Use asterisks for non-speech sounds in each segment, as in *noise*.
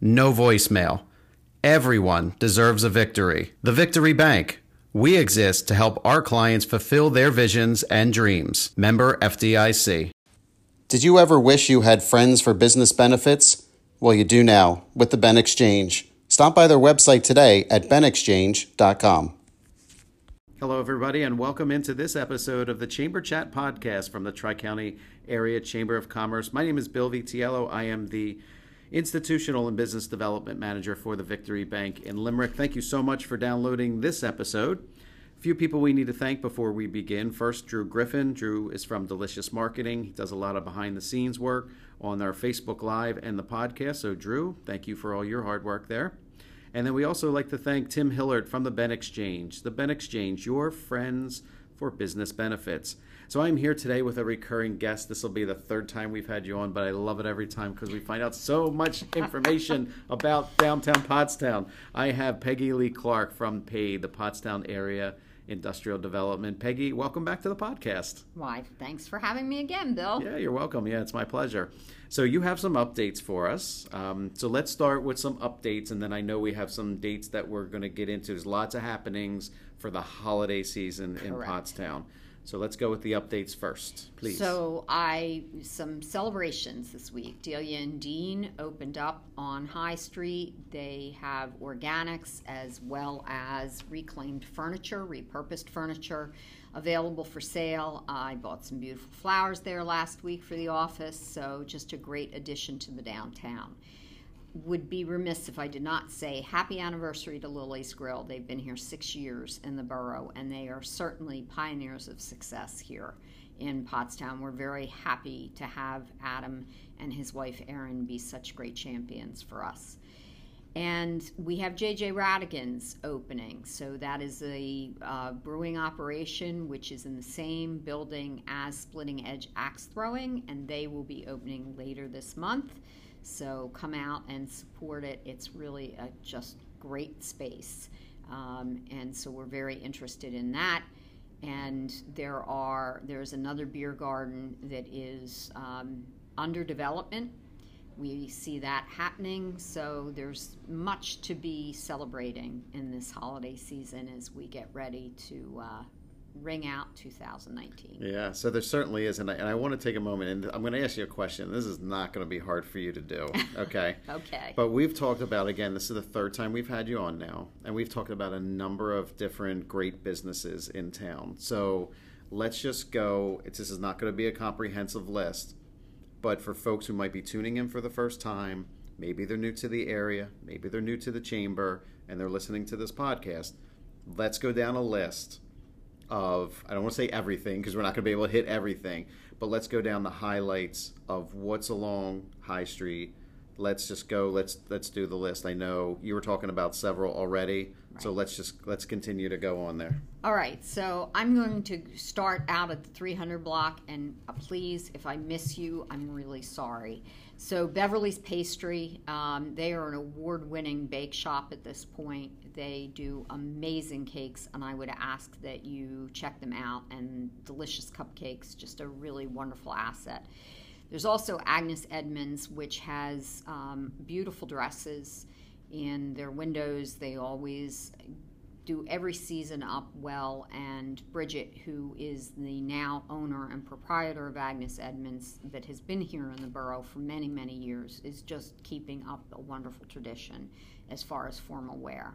no voicemail. Everyone deserves a victory. The Victory Bank. We exist to help our clients fulfill their visions and dreams. Member FDIC. Did you ever wish you had friends for business benefits? Well, you do now with the Ben Exchange. Stop by their website today at benexchange.com. Hello, everybody, and welcome into this episode of the Chamber Chat podcast from the Tri County Area Chamber of Commerce. My name is Bill Vitiello. I am the Institutional and Business Development Manager for the Victory Bank in Limerick. Thank you so much for downloading this episode. A few people we need to thank before we begin. First, Drew Griffin. Drew is from Delicious Marketing. He does a lot of behind the scenes work on our Facebook Live and the podcast. So, Drew, thank you for all your hard work there. And then we also like to thank Tim Hillard from the Ben Exchange. The Ben Exchange, your friends for business benefits. So I'm here today with a recurring guest. This will be the third time we've had you on, but I love it every time because we find out so much *laughs* information about downtown Pottstown. I have Peggy Lee Clark from PAID, the Pottstown Area Industrial Development. Peggy, welcome back to the podcast. Why, thanks for having me again, Bill. Yeah, you're welcome. Yeah, it's my pleasure. So you have some updates for us. Um, so let's start with some updates, and then I know we have some dates that we're going to get into. There's lots of happenings for the holiday season in Correct. Pottstown. So let's go with the updates first, please. So I some celebrations this week. Delia and Dean opened up on High Street. They have organics as well as reclaimed furniture, repurposed furniture available for sale. I bought some beautiful flowers there last week for the office, so just a great addition to the downtown. Would be remiss if I did not say happy anniversary to Lily's Grill. They've been here six years in the borough, and they are certainly pioneers of success here in Pottstown. We're very happy to have Adam and his wife Erin be such great champions for us. And we have JJ Radigan's opening. So that is a uh, brewing operation which is in the same building as Splitting Edge Axe Throwing, and they will be opening later this month. So come out and support it. It's really a just great space. Um, and so we're very interested in that. And there are there's another beer garden that is um, under development. We see that happening, so there's much to be celebrating in this holiday season as we get ready to uh, ring out 2019. yeah, so there certainly is, and I, and I want to take a moment, and I'm going to ask you a question. This is not going to be hard for you to do, *laughs* okay? Okay. But we've talked about again. This is the third time we've had you on now, and we've talked about a number of different great businesses in town. So let's just go. It's, this is not going to be a comprehensive list, but for folks who might be tuning in for the first time, maybe they're new to the area, maybe they're new to the chamber, and they're listening to this podcast. Let's go down a list of I don't want to say everything because we're not going to be able to hit everything, but let's go down the highlights of what's along High Street. Let's just go. Let's let's do the list. I know you were talking about several already, so let's just let's continue to go on there. All right, so I'm going to start out at the 300 block, and uh, please, if I miss you, I'm really sorry. So, Beverly's Pastry, um, they are an award winning bake shop at this point. They do amazing cakes, and I would ask that you check them out. And delicious cupcakes, just a really wonderful asset. There's also Agnes Edmonds, which has um, beautiful dresses in their windows. They always do every season up well. And Bridget, who is the now owner and proprietor of Agnes Edmonds, that has been here in the borough for many, many years, is just keeping up a wonderful tradition as far as formal wear.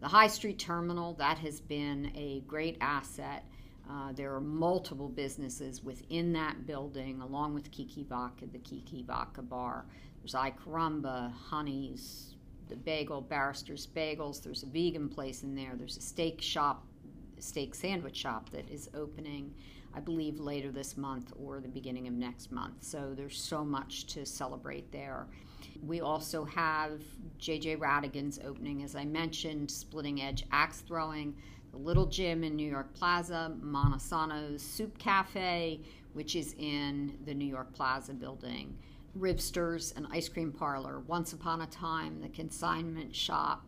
The High Street Terminal, that has been a great asset. Uh, there are multiple businesses within that building, along with Kiki Vodka, the Kiki Vodka Bar. There's I Caramba, Honey's, the Bagel, Barrister's Bagels. There's a vegan place in there. There's a steak shop, steak sandwich shop that is opening, I believe, later this month or the beginning of next month. So there's so much to celebrate there. We also have JJ Radigan's opening, as I mentioned, Splitting Edge Axe Throwing, the Little Gym in New York Plaza, Montesano's Soup Cafe, which is in the New York Plaza building. Ribsters, an ice cream parlor. Once Upon a Time, the consignment shop.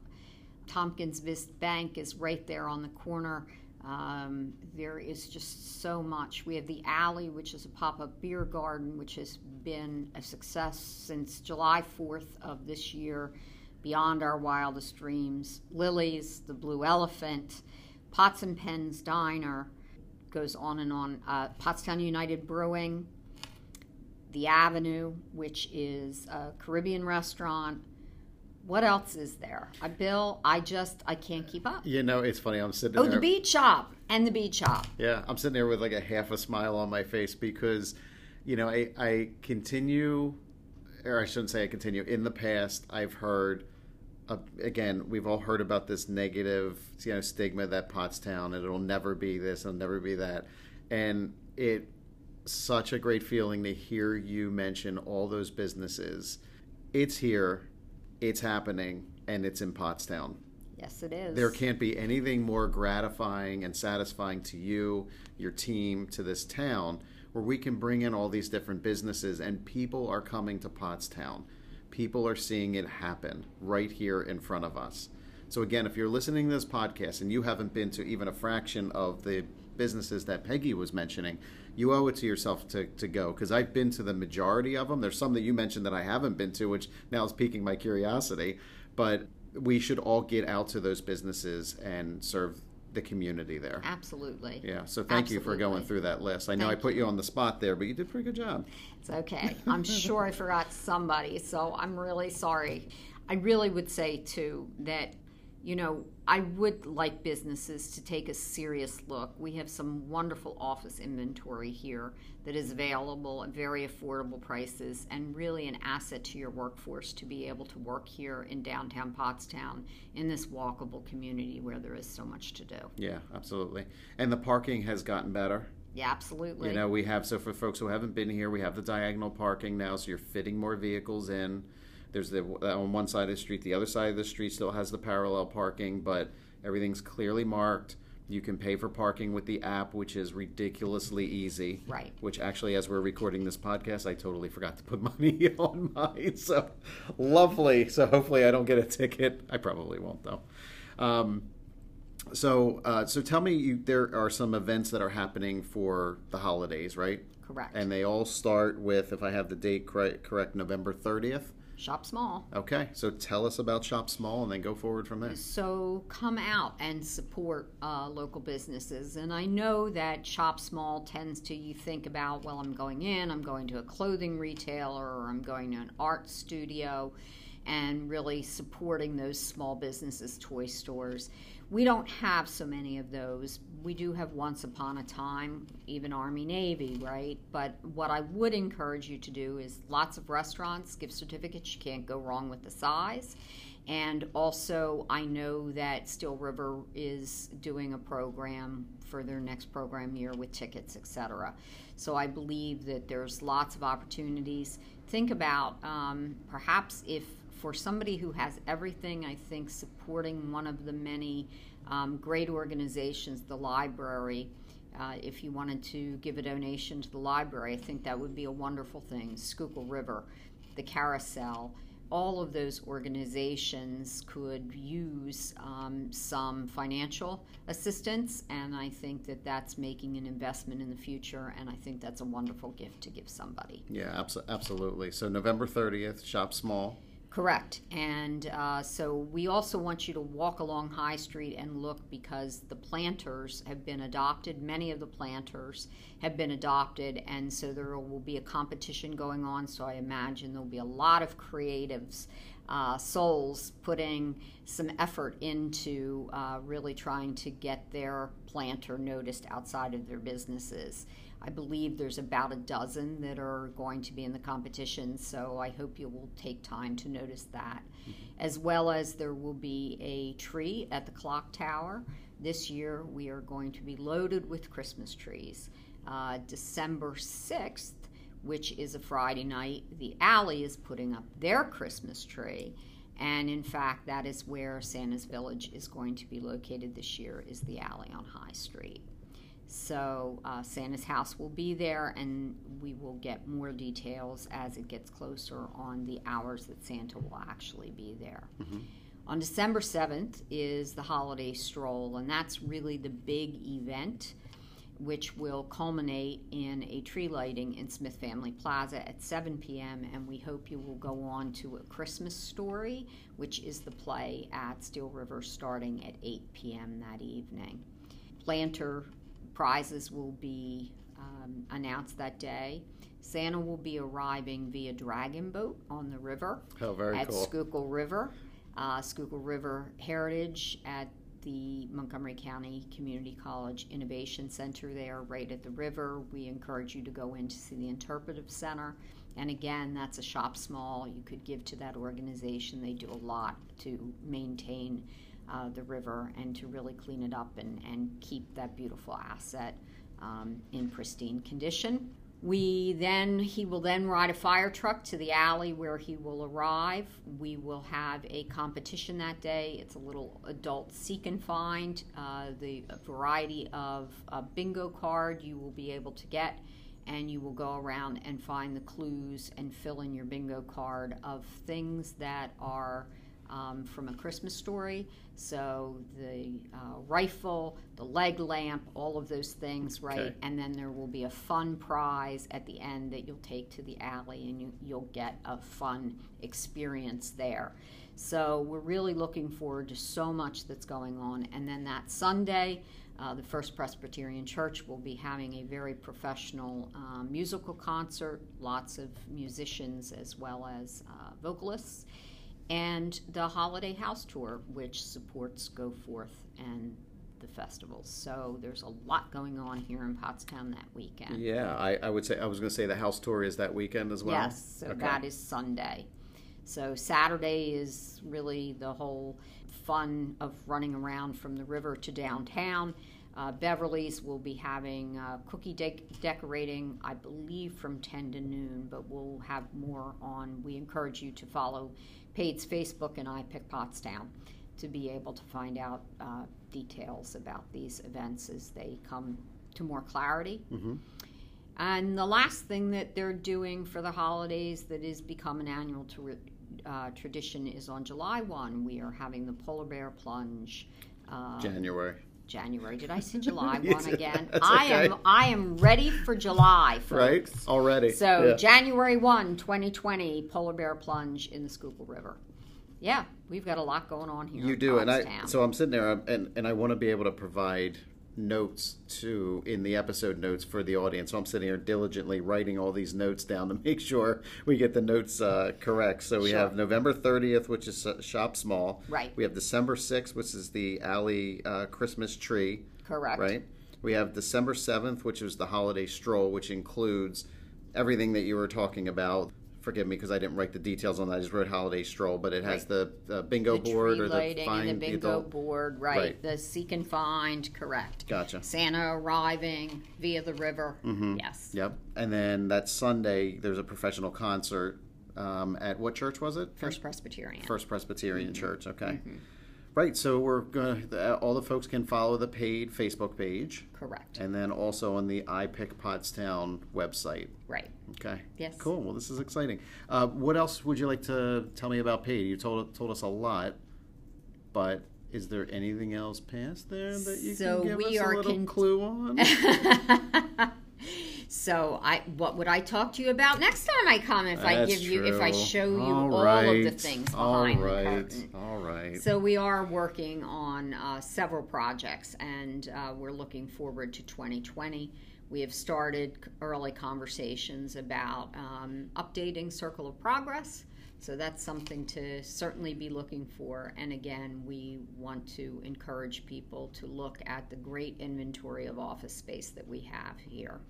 Tompkins Vist Bank is right there on the corner. Um, there is just so much. We have the Alley, which is a pop up beer garden, which has been a success since July 4th of this year, beyond our wildest dreams. Lily's, the Blue Elephant, Pots and Pens Diner, goes on and on. Uh, Pottstown United Brewing, the Avenue, which is a Caribbean restaurant. What else is there? I Bill, I just I can't keep up. You know, it's funny. I'm sitting there Oh, there. the beach shop and the beach shop. Yeah, I'm sitting there with like a half a smile on my face because, you know, I, I continue, or I shouldn't say I continue. In the past, I've heard, uh, again, we've all heard about this negative, you know, stigma that Pottstown, and it'll never be this, it'll never be that, and it such a great feeling to hear you mention all those businesses. It's here, it's happening, and it's in Pottstown. Yes, it is. There can't be anything more gratifying and satisfying to you, your team, to this town, where we can bring in all these different businesses and people are coming to Pottstown. People are seeing it happen right here in front of us. So, again, if you're listening to this podcast and you haven't been to even a fraction of the businesses that Peggy was mentioning, you owe it to yourself to, to go because I've been to the majority of them. There's some that you mentioned that I haven't been to, which now is piquing my curiosity. But we should all get out to those businesses and serve the community there. Absolutely. Yeah, so thank you for going through that list. I know Thank I put you on the spot there, but you did a pretty good job. It's okay. I'm sure I forgot somebody, so I'm really sorry. I really would say, too, that, you know, I would like businesses to take a serious look. We have some wonderful office inventory here that is available at very affordable prices and really an asset to your workforce to be able to work here in downtown Pottstown in this walkable community where there is so much to do. Yeah, absolutely. And the parking has gotten better. Yeah, absolutely. You know, we have so for folks who haven't been here, we have the diagonal parking now, so you're fitting more vehicles in. There's the on one side of the street, the other side of the street still has the parallel parking, but everything's clearly marked. You can pay for parking with the app, which is ridiculously easy. Right. Which actually, as we're recording this podcast, I totally forgot to put *laughs* money on mine. So lovely. So hopefully, I don't get a ticket. I probably won't though. Um, so, uh, so tell me, you, there are some events that are happening for the holidays, right? Correct. And they all start with, if I have the date correct, correct November 30th. Shop small. Okay, so tell us about Shop Small and then go forward from there. So come out and support uh, local businesses. And I know that Shop Small tends to, you think about, well, I'm going in, I'm going to a clothing retailer, or I'm going to an art studio, and really supporting those small businesses, toy stores. We don't have so many of those. We do have Once Upon a Time, even Army Navy, right? But what I would encourage you to do is lots of restaurants, gift certificates, you can't go wrong with the size. And also, I know that Steel River is doing a program for their next program year with tickets, etc. So I believe that there's lots of opportunities. Think about um, perhaps if for somebody who has everything, I think supporting one of the many um, great organizations, the library. Uh, if you wanted to give a donation to the library, I think that would be a wonderful thing. Schuylkill River, the Carousel, all of those organizations could use um, some financial assistance, and I think that that's making an investment in the future, and I think that's a wonderful gift to give somebody. Yeah, abso- absolutely. So November 30th, Shop Small. Correct. And uh, so we also want you to walk along High Street and look because the planters have been adopted. Many of the planters have been adopted, and so there will be a competition going on. So I imagine there'll be a lot of creatives. Uh, souls putting some effort into uh, really trying to get their planter noticed outside of their businesses. I believe there's about a dozen that are going to be in the competition, so I hope you will take time to notice that. Mm-hmm. As well as there will be a tree at the clock tower. This year we are going to be loaded with Christmas trees. Uh, December 6th, which is a Friday night, the alley is putting up their Christmas tree. And in fact, that is where Santa's Village is going to be located this year, is the alley on High Street. So uh, Santa's house will be there, and we will get more details as it gets closer on the hours that Santa will actually be there. Mm-hmm. On December 7th is the holiday stroll, and that's really the big event, which will culminate in a tree lighting in Smith Family Plaza at 7 p.m. And we hope you will go on to A Christmas Story, which is the play at Steel River starting at 8 p.m. that evening. Planter prizes will be um, announced that day. Santa will be arriving via dragon boat on the river oh, very at cool. Schuylkill River, uh, Schuylkill River Heritage at the Montgomery County Community College Innovation Center there, right at the river. We encourage you to go in to see the Interpretive Center. And again, that's a shop small. You could give to that organization. They do a lot to maintain uh, the river and to really clean it up and, and keep that beautiful asset um, in pristine condition. We then, he will then ride a fire truck to the alley where he will arrive. We will have a competition that day. It's a little adult seek and find. Uh, the variety of bingo card you will be able to get, and you will go around and find the clues and fill in your bingo card of things that are um, from a Christmas story. So the uh, rifle, the leg lamp, all of those things, right? Okay. And then there will be a fun prize at the end that you'll take to the alley and you, you'll get a fun experience there. So we're really looking forward to so much that's going on. And then that Sunday, uh, the First Presbyterian Church will be having a very professional uh, musical concert, lots of musicians as well as uh, vocalists and the Holiday House Tour, which supports Go Forth and the festivals. So there's a lot going on here in Pottstown that weekend. Yeah, I, I would say I was going to say the house tour is that weekend as well. Yes, so okay. that is Sunday. So Saturday is really the whole fun of running around from the river to downtown. Uh, Beverly's will be having uh, cookie de- decorating, I believe, from 10 to noon, but we'll have more on. We encourage you to follow Paid's Facebook and I Pick Pottstown to be able to find out uh, details about these events as they come to more clarity. Mm-hmm. And the last thing that they're doing for the holidays that has become an annual to, uh, tradition is on July 1. We are having the polar bear plunge. Uh, January. January. Did I say *laughs* July one again? I okay. am I am ready for July, folks. Right, already. So yeah. January 1, 2020, polar bear plunge in the Schuylkill River. Yeah, we've got a lot going on here. You do, and I so I'm sitting there, and and I want to be able to provide notes too in the episode notes for the audience. So I'm sitting here diligently writing all these notes down to *laughs* make sure we get the notes uh, correct. So we sure. have November 30th, which is uh, Shop Small. Right. We have December 6th, which is the Alley uh, Christmas Tree. Correct. Right. We have December 7th, which is the Holiday Stroll, which includes everything that you were talking about forgive me because I didn't write the details on that. I just wrote holiday stroll, but it has right. the, the, bingo the board or the find and the bingo the board, right. right. The seek and find, correct. Gotcha. Santa arriving via the river. Mm-hmm. Yes. Yep. And then that Sunday, there's a professional concert um, at what church was it? First Presbyterian. First Presbyterian mm-hmm. Church. Okay. Mm-hmm. Right, so we're going to, all the folks can follow the Paid Facebook page. Correct. And then also on the iPick Pottstown website. Right. Okay. Yes. Cool. Well, this is exciting. Uh, what else would you like to tell me about Paid? You told told us a lot, but is there anything else past there that you so can give us a little con- clue on? *laughs* *laughs* So I, what would I talk to you about next time I come? If I That's give you, if I show you All all, of the things All behind the right. curtain. All right. So we are working on uh, several projects, and uh, we're looking forward to 2020. We have started early conversations about um, updating Circle of Progress. So that's something to certainly be looking for. And again, we want to encourage people to look at the great inventory of office space that we have here.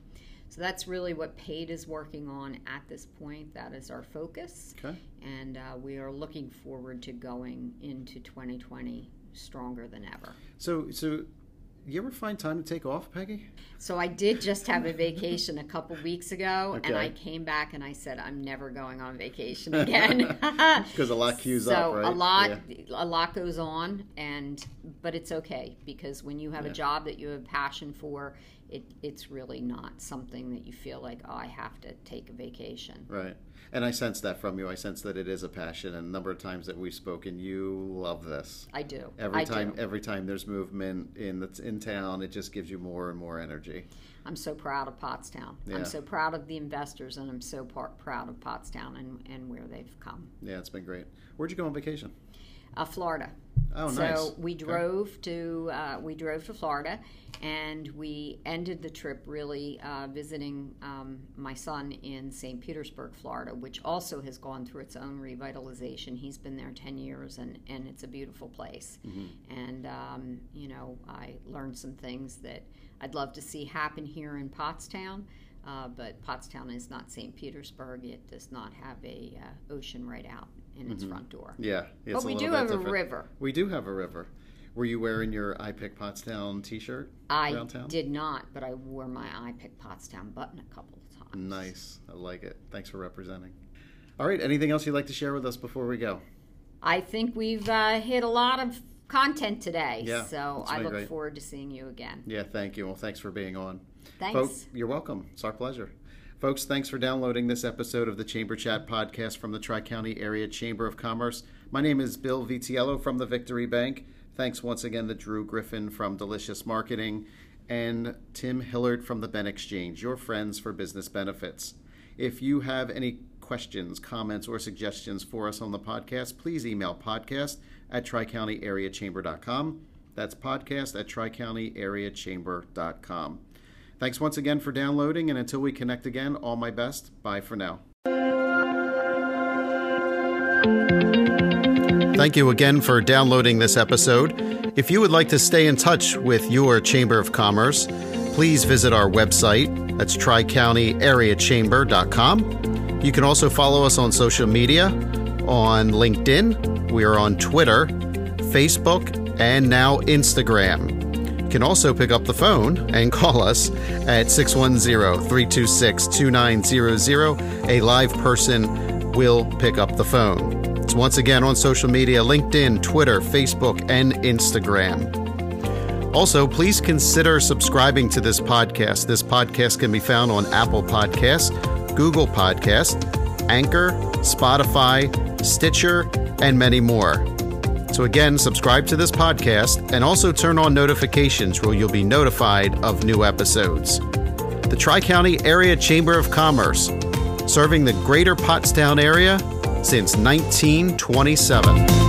So that's really what PAID is working on at this point. That is our focus okay. and uh, we are looking forward to going into 2020 stronger than ever. So, so you ever find time to take off, Peggy? So I did just have a vacation a couple weeks ago, and I came back and I said I'm never going on vacation again *laughs* Because a lot queues so up, right? a lot Yeah. a lot goes on and but it's okay because when you have Yeah. a job that you have passion for it it's really not something that you feel like oh I have to take a vacation Right. And I sense that from you. I sense that it is a passion. And a number of times that we've spoken, you love this. I do Every I time, do. every time there's movement in the, in town, it just gives you more and more energy. I'm so proud of Pottstown. Yeah. I'm so proud of the investors, and I'm so par- proud of Pottstown and, and where they've come. Yeah, it's been great. Where'd you go on vacation? Uh, Florida. Oh, so nice. we Okay. drove to uh, we drove to Florida, and we ended the trip really uh, visiting um, my son in St. Petersburg, Florida, which also has gone through its own revitalization. He's been there ten years, and and it's a beautiful place. Mm-hmm. And um, you know, I learned some things that I'd love to see happen here in Pottstown. Uh, but Pottstown is not St. Petersburg. It does not have a uh, ocean right out in its front door. Yeah. Mm-hmm. But we do have a river. We do have a river. Were you wearing your I Pick Pottstown T-shirt I did not, but I wore my I Pick Pottstown button a couple of times. Nice. I like it. Thanks for representing. All right. Anything else you'd like to share with us before we go? I think we've uh, hit a lot of content today. Yeah, so I look great. forward to seeing you again. Yeah. Thank you. Well, thanks for being on. Thanks. Folks, you're welcome. It's our pleasure. Folks, thanks for downloading this episode of the Chamber Chat podcast from the Tri County Area Chamber of Commerce. My name is Bill Vitiello from the Victory Bank. Thanks once again to Drew Griffin from Delicious Marketing and Tim Hillard from the Ben Exchange, your friends for business benefits. If you have any questions, comments, or suggestions for us on the podcast, please email podcast at tricountyareachamber.com. That's podcast at tricountyareachamber.com. Thanks once again for downloading, and until we connect again, all my best. Bye for now. Thank you again for downloading this episode. If you would like to stay in touch with your Chamber of Commerce, please visit our website. That's tricountyareachamber.com. You can also follow us on social media on LinkedIn. We are on Twitter, Facebook, and now Instagram. Can also pick up the phone and call us at 610 326 2900. A live person will pick up the phone. It's once again on social media LinkedIn, Twitter, Facebook, and Instagram. Also, please consider subscribing to this podcast. This podcast can be found on Apple Podcasts, Google Podcasts, Anchor, Spotify, Stitcher, and many more. So, again, subscribe to this podcast and also turn on notifications where you'll be notified of new episodes. The Tri County Area Chamber of Commerce, serving the greater Pottstown area since 1927.